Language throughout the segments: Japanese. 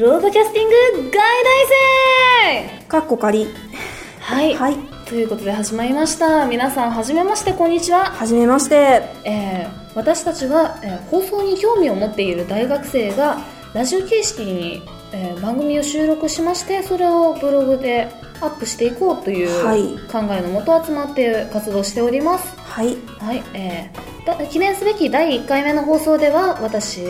ブロードキャスティング外大生かっこ仮。はい、はい。ということで始まりました。皆さんはじめましてこんにちは、はじめまして。えー私たちは、えー放送に興味を持っている大学生がラジオ形式に、えー番組を収録しましてそれをブログでアップしていこうというはい。考えのもと集まって活動しております。はい。はい、えーだ記念すべき第1回目の放送では私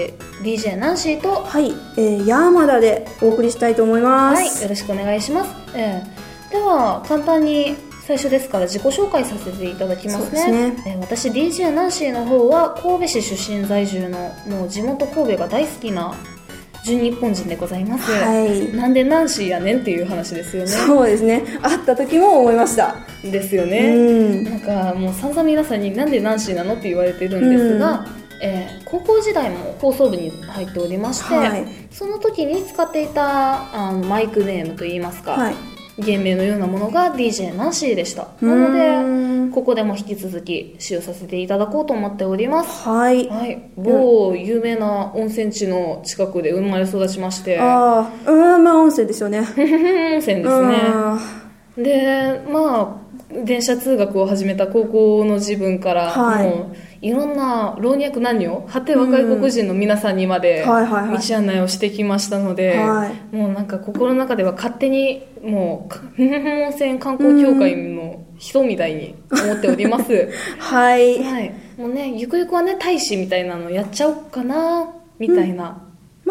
DJ ナンシーとはい、えー、ヤーマダでお送りしたいと思いまはい、すよろしくお願いします。えーでは、簡単に最初ですから自己紹介させていただきますね。えー私、DJ ナンシーの方は神戸市出身在住の、もう地元神戸が大好きな純日本人でございます。はい。なんでナンシーやねんっていう話ですよね。そうですね。会った時も思いました。ですようね。ん。なんかもう散々皆さんになんでナンシーなのって言われてるんですが、えー高校時代も放送部に入っておりまして、はい。その時に使っていたあのマイクネームといいますか、はい芸名のようなものが DJ ナンシーでした。うなのでここでも引き続き使用させていただこうと思っております。はい。はい。某有名な温泉地の近くで生まれ育ちまして。ああうんまあ温泉ですよね。温泉ですね。でまあ電車通学を始めた高校の自分から、はい。もういろんな老若男女果て若い国人の皆さんにまで道案内をしてきましたので、はい。もうなんか心の中では勝手にもうか温泉観光協会の人みたいに思っております、はい。はい。もうねゆくゆくはね大使みたいなのやっちゃおうかなみたいな、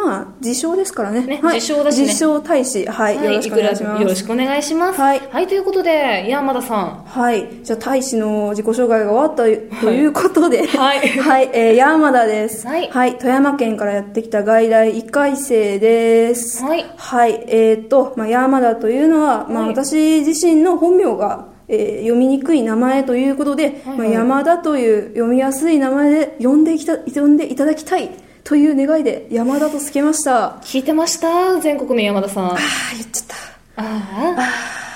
まあ自称ですからね。ねはい、自称だしね。自称大使。はい、よろしくお願いします。よろしくお願いします。はい。ということで山田さん。はい。じゃあ、大使の自己紹介が終わったということで、はい。はい、えー、山田です。はい。富山県からやってきた外大1回生です。はい。はい、えーっと、まあ、山田というのは、まあ、はい。私自身の本名が、えー読みにくい名前ということで、はいはい。まあ、山田という読みやすい名前で呼んできた、呼んでいただきたいという願いで山田とつけました。あ聞いてました？全国の山田さんああ、言っちゃった。ああ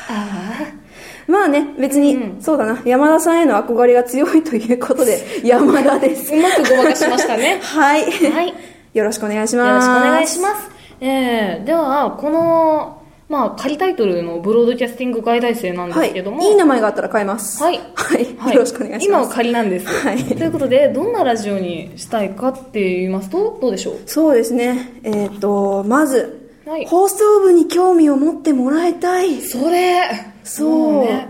あまあね、別に、うんそうだな、山田さんへの憧れが強いということで、山田です。うまくごまかしましたね はい。はいよよろしくお願いしろます。しくお願いしますえー、ではこのまあ仮タイトルのブロードキャスティング外大生なんではい。すけどもいい名前があったら変えます。はいはい。はいよろしくお願いし今はます。仮なんです、はいということでどんなラジオにしたいかって言いますとどうでしょう？そうですね。えっ、と、まず、はい放送部に興味を持ってもらいたい。それそう。もね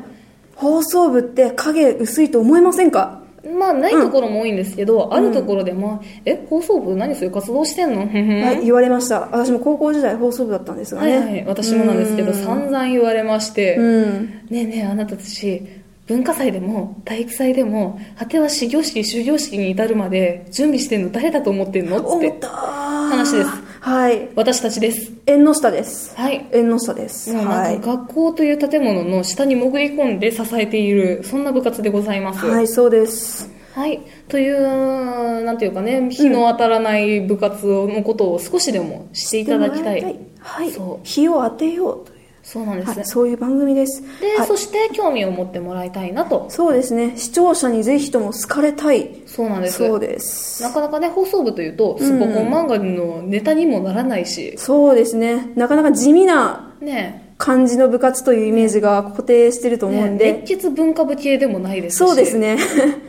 放送部って影薄いと思いませんか？まあないところも多いんですけど、あるところでも、え放送部何そういう活動してんの？はい、言われました。私も高校時代放送部だったんですがね。はいはい、私もなんですけど散々言われまして、うん。ねえねえあなたたち文化祭でも体育祭でも果ては始業式終業式に至るまで準備してんの誰だと思ってんの？って話ですはい。私たちです縁の下です。はい縁の下です。はい。学校という建物の下に潜り込んで支えているそんな部活でございますはい、そうです。はい、という、なんていうかね、日の当たらない部活のことを少しでもしていただきたい。はいそう。日を当てようという。そうなんですね。はい、そういう番組です。で、はいそして興味を持ってもらいたいなと。そうですね。視聴者にぜひとも好かれたい。そうなんです。そうです。なかなかね、放送部というと、スポコン漫画のネタにもならないし、そうですね。なかなか地味なね感じの部活というイメージが固定してると思うねんで。熱血文化部系でもないですし。そうです。ね。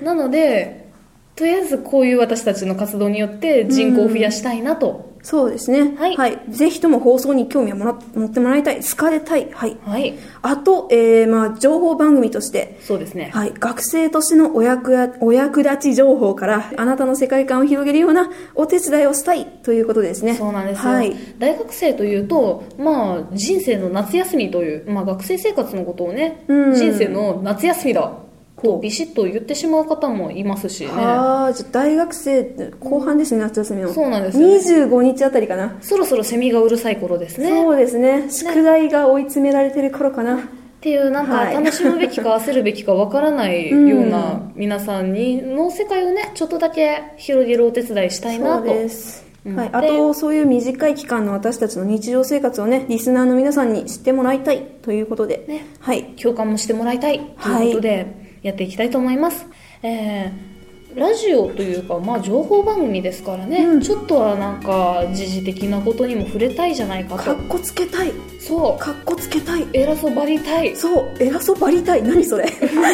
なので、とりあえずこういう私たちの活動によって人口を増やしたいなと。そうですね。はいぜひとも放送に興味をもら持ってもらいたい。好かれたい。はい。はい。あと、えー、まあ、情報番組として、そうですね。はい、学生としてのお役やお役立ち情報からあなたの世界観を広げるようなお手伝いをしたいということですね。そうなんですよ、はい。大学生というと、まあ、人生の夏休みという、まあ、学生生活のことをね、うん人生の夏休みだとビシッと言ってしまう方もいますしね。ああ、じゃあ大学生後半ですね、夏休みの。そうなんですよね。25日あたりかな。そろそろセミがうるさい頃ですね。そうですね。宿題が追い詰められてる頃かな。っていうなんかはい。楽しむべきか焦るべきかわからないような 皆さんにの世界をねちょっとだけ広げるお手伝いしたいなと。です。はい、あと、そういう短い期間の私たちの日常生活をね、リスナーの皆さんに知ってもらいたいということで、ね。はい。共感もしてもらいたいということでやっていきたいと思います、えーラジオというか、まあ、情報番組ですからね、うん。ちょっとはなんか時事的なことにも触れたいじゃないかと。かっこつけたい。そかっこつけたい。う偉そうばりたい。そう。偉そうばりたい。何それ。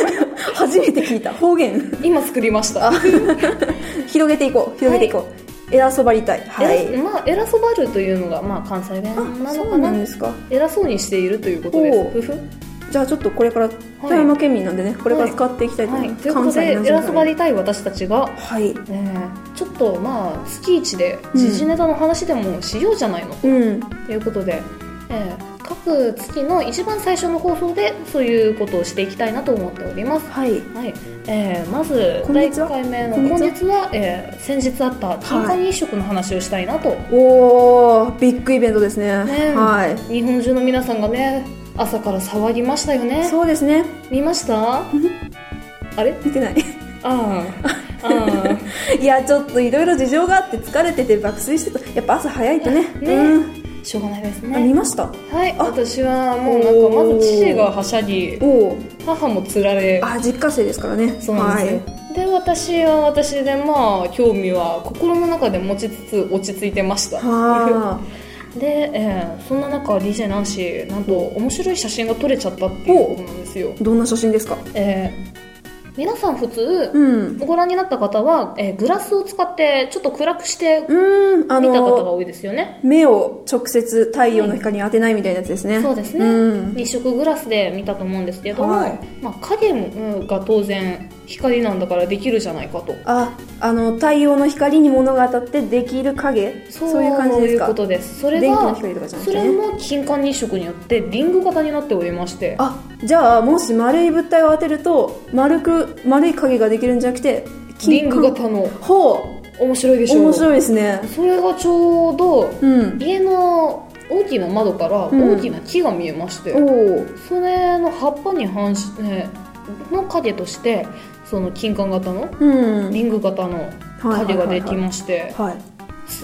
初めて聞いた。方言。今作りました。広げていこう。広げていこう、偉そうばりたい。はい。まあ、偉そうばるというのが、まあ、関西弁あそうな。のかななんですか。偉そうにしているということです。ふふじゃあちょっとこれから富山県民なんでね、これから使っていきたいとはい、思います、ということでの偉そうばりりたい私たちが、はい。えーちょっとまあ月一で時事ネタの話でもしようじゃないの、うん。ということで、えー各月の一番最初の放送でそういうことをしていきたいなと思っております。はい。はい。えーまず第今月は？1回目の今月は？今えー先日あった金環日食の話をしたいなと、おービッグイベントですね。ねはい。日本中の皆さんがね朝から騒ぎましたよね？そうですね。見ました？あれ？見てない。ああ。あいやちょっといろいろ事情があって疲れてて爆睡してた。やっぱ朝早いとね。ね。うん。あしょうがないですあ見ねました？はい私はもうなんかまず父がはしゃぎ母もつられ。あ実家生ですからね。そうなんですよ、で私は私でまあ興味は心の中で持ちつつ落ち着いてました。はいはで、えーそんな中 DJ ナンシーなんと面白い写真が撮れちゃったっていうことなんですよ、あどんな写真ですか？えー皆さん普通、うん。ご覧になった方は、えーグラスを使ってちょっと暗くしてうんあ見た方がの多いですよね。目を直接太陽の光に当てないみたいなやつですね、そうですね、うん。日食グラスで見たと思うんですけども、はい。まあ、影が当然光なんだからできるじゃないかと。ああの太陽の光に物が当たってできる影？そういう感じですか？そういうことです。それ電気のが光とかじゃなくそてね。れも金環日食によってリング型になっておりまして。あじゃあもし丸い物体を当てると丸く丸い影ができるんじゃなくてリング型の。ほ面白いでしょ。う面白いですね。それがちょうどうん。家の大きな窓からうん。大きな木が見えまして、おおそれの葉っぱに反しての影としてその金管型のうん。リング型の影ができましてはい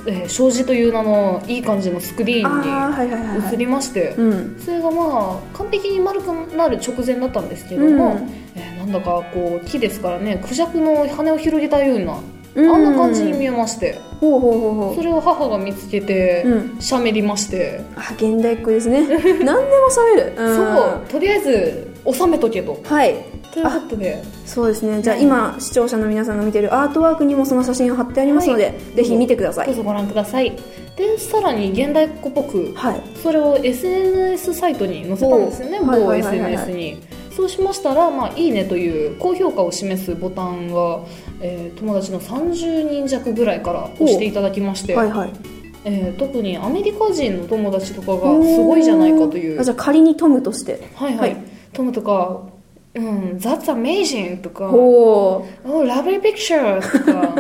えー障子という名のいい感じのスクリーンに映いりまして、うん。それがまあ完璧に丸くなる直前だったんですけども、うん。えーなんだかこう木ですからねクジャクの羽を広げたようなうん。あんな感じに見えまして。ほうほうほうほそうれを母が見つけてうん。しゃべりまして、あ現代っ子ですね。何でも喋る、うん、そう。とりあえず収めとけと。はい。ということで。そうですね。じゃあうん。今視聴者の皆さんが見てるアートワークにもその写真が貼ってありますので、はい。ぜひ見てください。どうぞご覧ください。でさらに現代っ子っぽく。はい。それを SNS サイトに載せたんですよね。某 SNS にそうしましたら、まあ、いいねという高評価を示すボタンが、えー友達の30人弱ぐらいから押していただきまして、はいはい。えー特にアメリカ人の友達とかがすごいじゃないかという。あじゃあ仮にトムとして。はいはい、はい。トムとか「うん、That's amazing」とか「ほ Oh lovely picture」とか。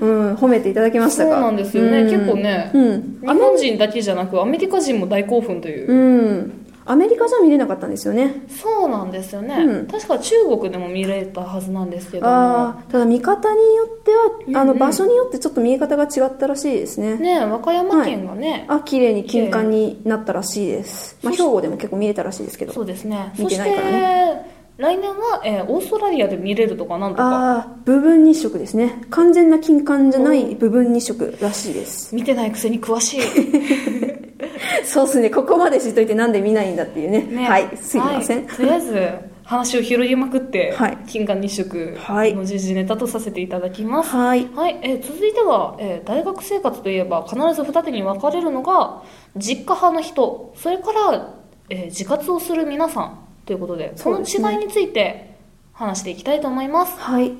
う、うん、褒めていただきましたか？そうなんですよね。うん。結構ねうん。日本人だけじゃなくアメリカ人も大興奮という、うんアメリカじゃ見れなかったんですよね。そうなんですよね、うん。確か中国でも見れたはずなんですけど。もああただ見方によってはあの場所によってちょっと見え方が違ったらしいですね。ね和歌山県がね、あ綺麗に金管に。なったらしいです、まあ、兵庫でも結構見れたらしいですけど。そうですね。見てないからそして来年は、えーオーストラリアで見れるとかなんとか。ああ部分日食ですね。完全な金管じゃない部分日食らしいです。見てないくせに詳しい。そうですね。ここまで知っといてなんで見ないんだっていうね。ね。はい。すいません、はい。とりあえず話を広げまくって、はい。金環日食はい。の時事ネタとさせていただきます、はい。はい、えー続いては、えー大学生活といえば必ず二手に分かれるのが実家派の人。それから、えー自活をする皆さんということでその違いについて話していきたいと思います。はい、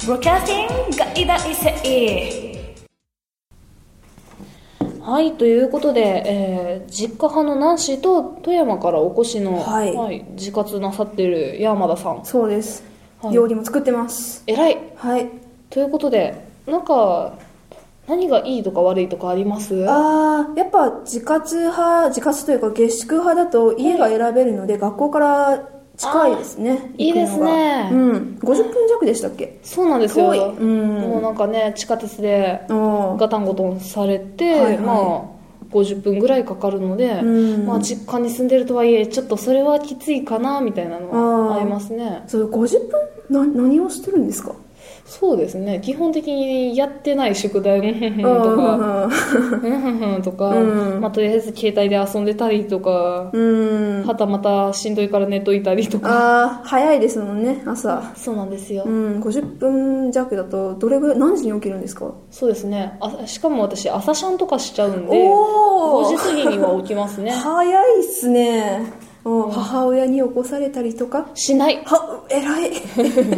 Broadcasting がいだいせはいということで、えー実家派のナンシーと富山からお越しの、はい自活なさってる山田さん。そうです、はい。料理も作ってます。偉い。はい。ということでなんか何がいいとか悪いとかあります？あーやっぱ自活派自活というか下宿派だと家が選べるので、学校から近いですねいいですね。うん。50分弱でしたっけ？そうなんですよ。遠い。うん。もうなんかね地下鉄でガタンゴトンされて、はいはい。まあ50分ぐらいかかるので、うん。まあ、実家に住んでるとはいえちょっとそれはきついかなみたいなのはありますね。それ50分？な何をしてるんですか？そうですね。基本的にやってない宿題とかとか、うん。まあ、とりあえず携帯で遊んでたりとか、うん。はたまたしんどいから寝といたりとか。ああ早いですもんね朝。そうなんですよ、うん50分弱だとどれぐらい何時に起きるんですか？そうですね。あしかも私朝シャンとかしちゃうんでおー。5時過ぎには起きますね。早いっすね。うん母親に起こされたりとか？しない。は偉い。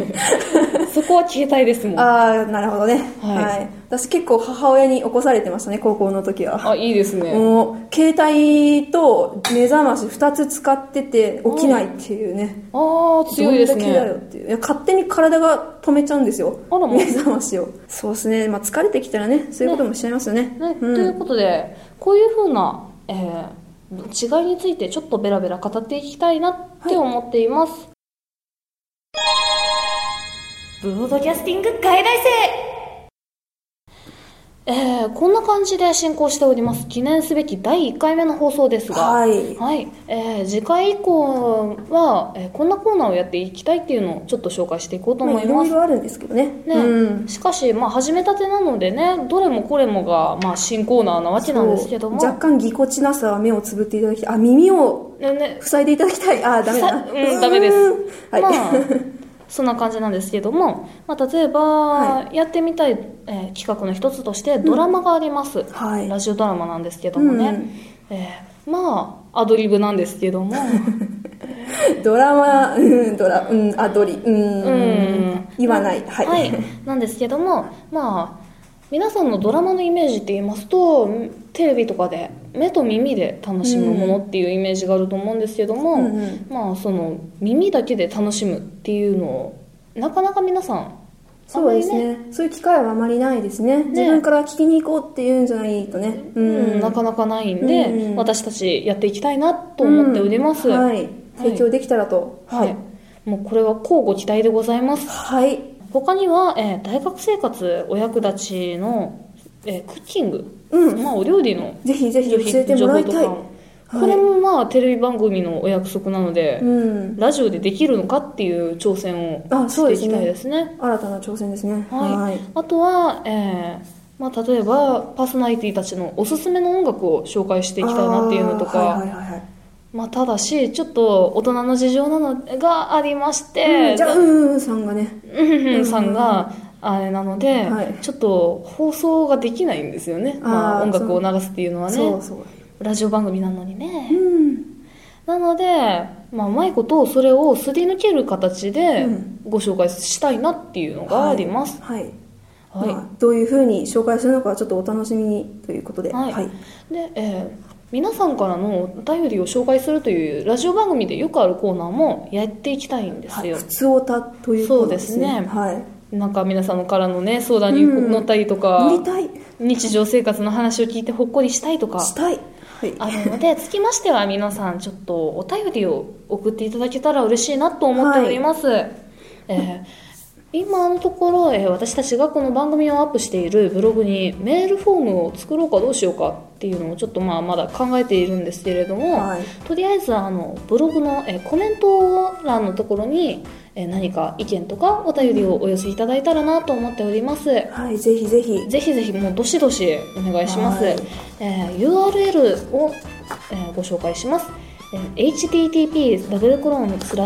そこは携帯ですもん。あああなるほどね。はい。はい、私結構母親に起こされてましたね高校の時は。いいですね。もう携帯と目覚まし2つ使ってて起きないっていうね。ああ強いですどんだけだよねっていう。いや勝手に体が止めちゃうんですよ。目覚ましを。そうですね、まあ、疲れてきたらねそういうこともしちゃいますよねね、うん。ということでこういうふうな、えー違いについてちょっとベラベラ語っていきたいなって思っています、ブロードキャスティング外来生。えーこんな感じで進行しております。記念すべき第1回目の放送ですが。はい。はい。えー次回以降は、えーこんなコーナーをやっていきたいっていうのをちょっと紹介していこうと思います。いろあるんですけどね。ね。うん。しかし、まあ、始めたてなのでねどれもこれもが、まあ、新コーナーなわけなんですけども。若干ぎこちなさは目をつぶっていただきあ耳をねね。塞いでいただきたい。あーダメだ。うんダメです。う んはい、まあ そんな感じなんですけども、まあ、例えば、はやってみたい、えー企画の一つとしてドラマがあります、はい。ラジオドラマなんですけどもね、うんえーまあアドリブなんですけども。ドラマ、うん、ドラ、うん、アドリ、うん、うん。言わない。はい。はい、なんですけどもまあ皆さんのドラマのイメージって言いますとテレビとかで目と耳で楽しむものっていうイメージがあると思うんですけども、うんうんまあその耳だけで楽しむっていうのをなかなか皆さんそうですねそういう機会はあまりないですね。自分から聞きに行こうっていうんじゃないとね。ううんなかなかないんで、うん私たちやっていきたいなと思っております、うんはい。提供できたらと。はい。もうこれは交互期待でございますはい。他には、えー大学生活お役立ちの、えークッキング、うんまあ、お料理のぜひぜひ教えてもらいたい。これもまあテレビ番組のお約束なので、うん。ラジオでできるのかっていう挑戦をしていきたいですね新たな挑戦ですね。はいはい。あとは、えーまあ、例えばパーソナリティたちのおすすめの音楽を紹介していきたいなっていうのとか、あーはいはいはいはい。まあ、ただしちょっと大人の事情なのがありまして、うんじゃあ、うんさんがね。うんうんさんがあれなので、はいちょっと放送ができないんですよね、まあ、音楽を流すっていうのはねそうそう。ラジオ番組なのにね、うん。なので、まあ、うまいことそれをすり抜ける形でうんご紹介したいなっていうのがあります、はい。はいまあどういうふうに紹介するのかはちょっとお楽しみにということで。はいはい。で、えー皆さんからのお便りを紹介するというラジオ番組でよくあるコーナーもやっていきたいんですはい。よ、普通オタということですね。そうですねはい。なんか皆さんからのね相談にうん乗ったりとか、乗りたい。日常生活の話を聞いてほっこりしたいとかしたい。はい。あるのでつきましては皆さんちょっとお便りを送っていただけたら嬉しいなと思っております、えー今のところ、えー私たちがこの番組をアップしているブログにメールフォームを作ろうかどうしようかっていうのをちょっとまあまだ考えているんですけれども、はい。とりあえずあのブログの、えーコメント欄のところに、えー何か意見とかお便りをお寄せいただいたらなと思っております、はい。ぜひぜひ。ぜひぜひもうどしどしお願いします、はいえー URL を、えーご紹介します、えー http ダブルコロンスラ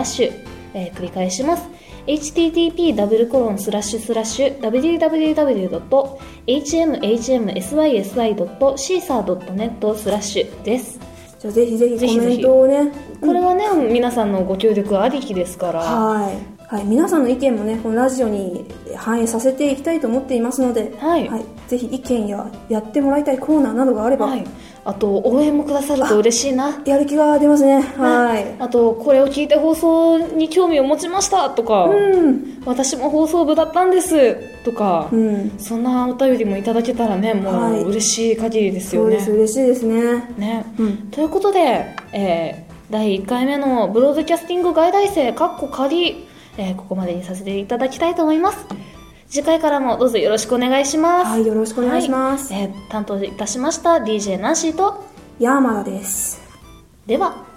ッシュえー繰り返します http ダブルコロンスラッシュスラッシュ www.hmhmsysy.caesar.net スラッシュですじゃあぜひぜひコメントをね。これはね、皆さんのご協力ありきですから、はい。はい。皆さんの意見もね、このラジオに反映させていきたいと思っていますので、はいぜひ意見ややってもらいたいコーナーなどがあれば、はい、あと応援もくださると嬉しいなやる気が出ますね。はい。あとこれを聞いて放送に興味を持ちましたとか、うん。私も放送部だったんですとか、うん。そんなお便りもいただけたらねもはいう嬉しい限りですよね。そうです。嬉しいですね。ねうん。ということで、えー第1回目のブロードキャスティング外大生かっこ仮、えーここまでにさせていただきたいと思います次回からもどうぞよろしくお願いします。はいよろしくお願いします。はい。えー担当いたしました DJ ナンシーと。ヤーマダです。では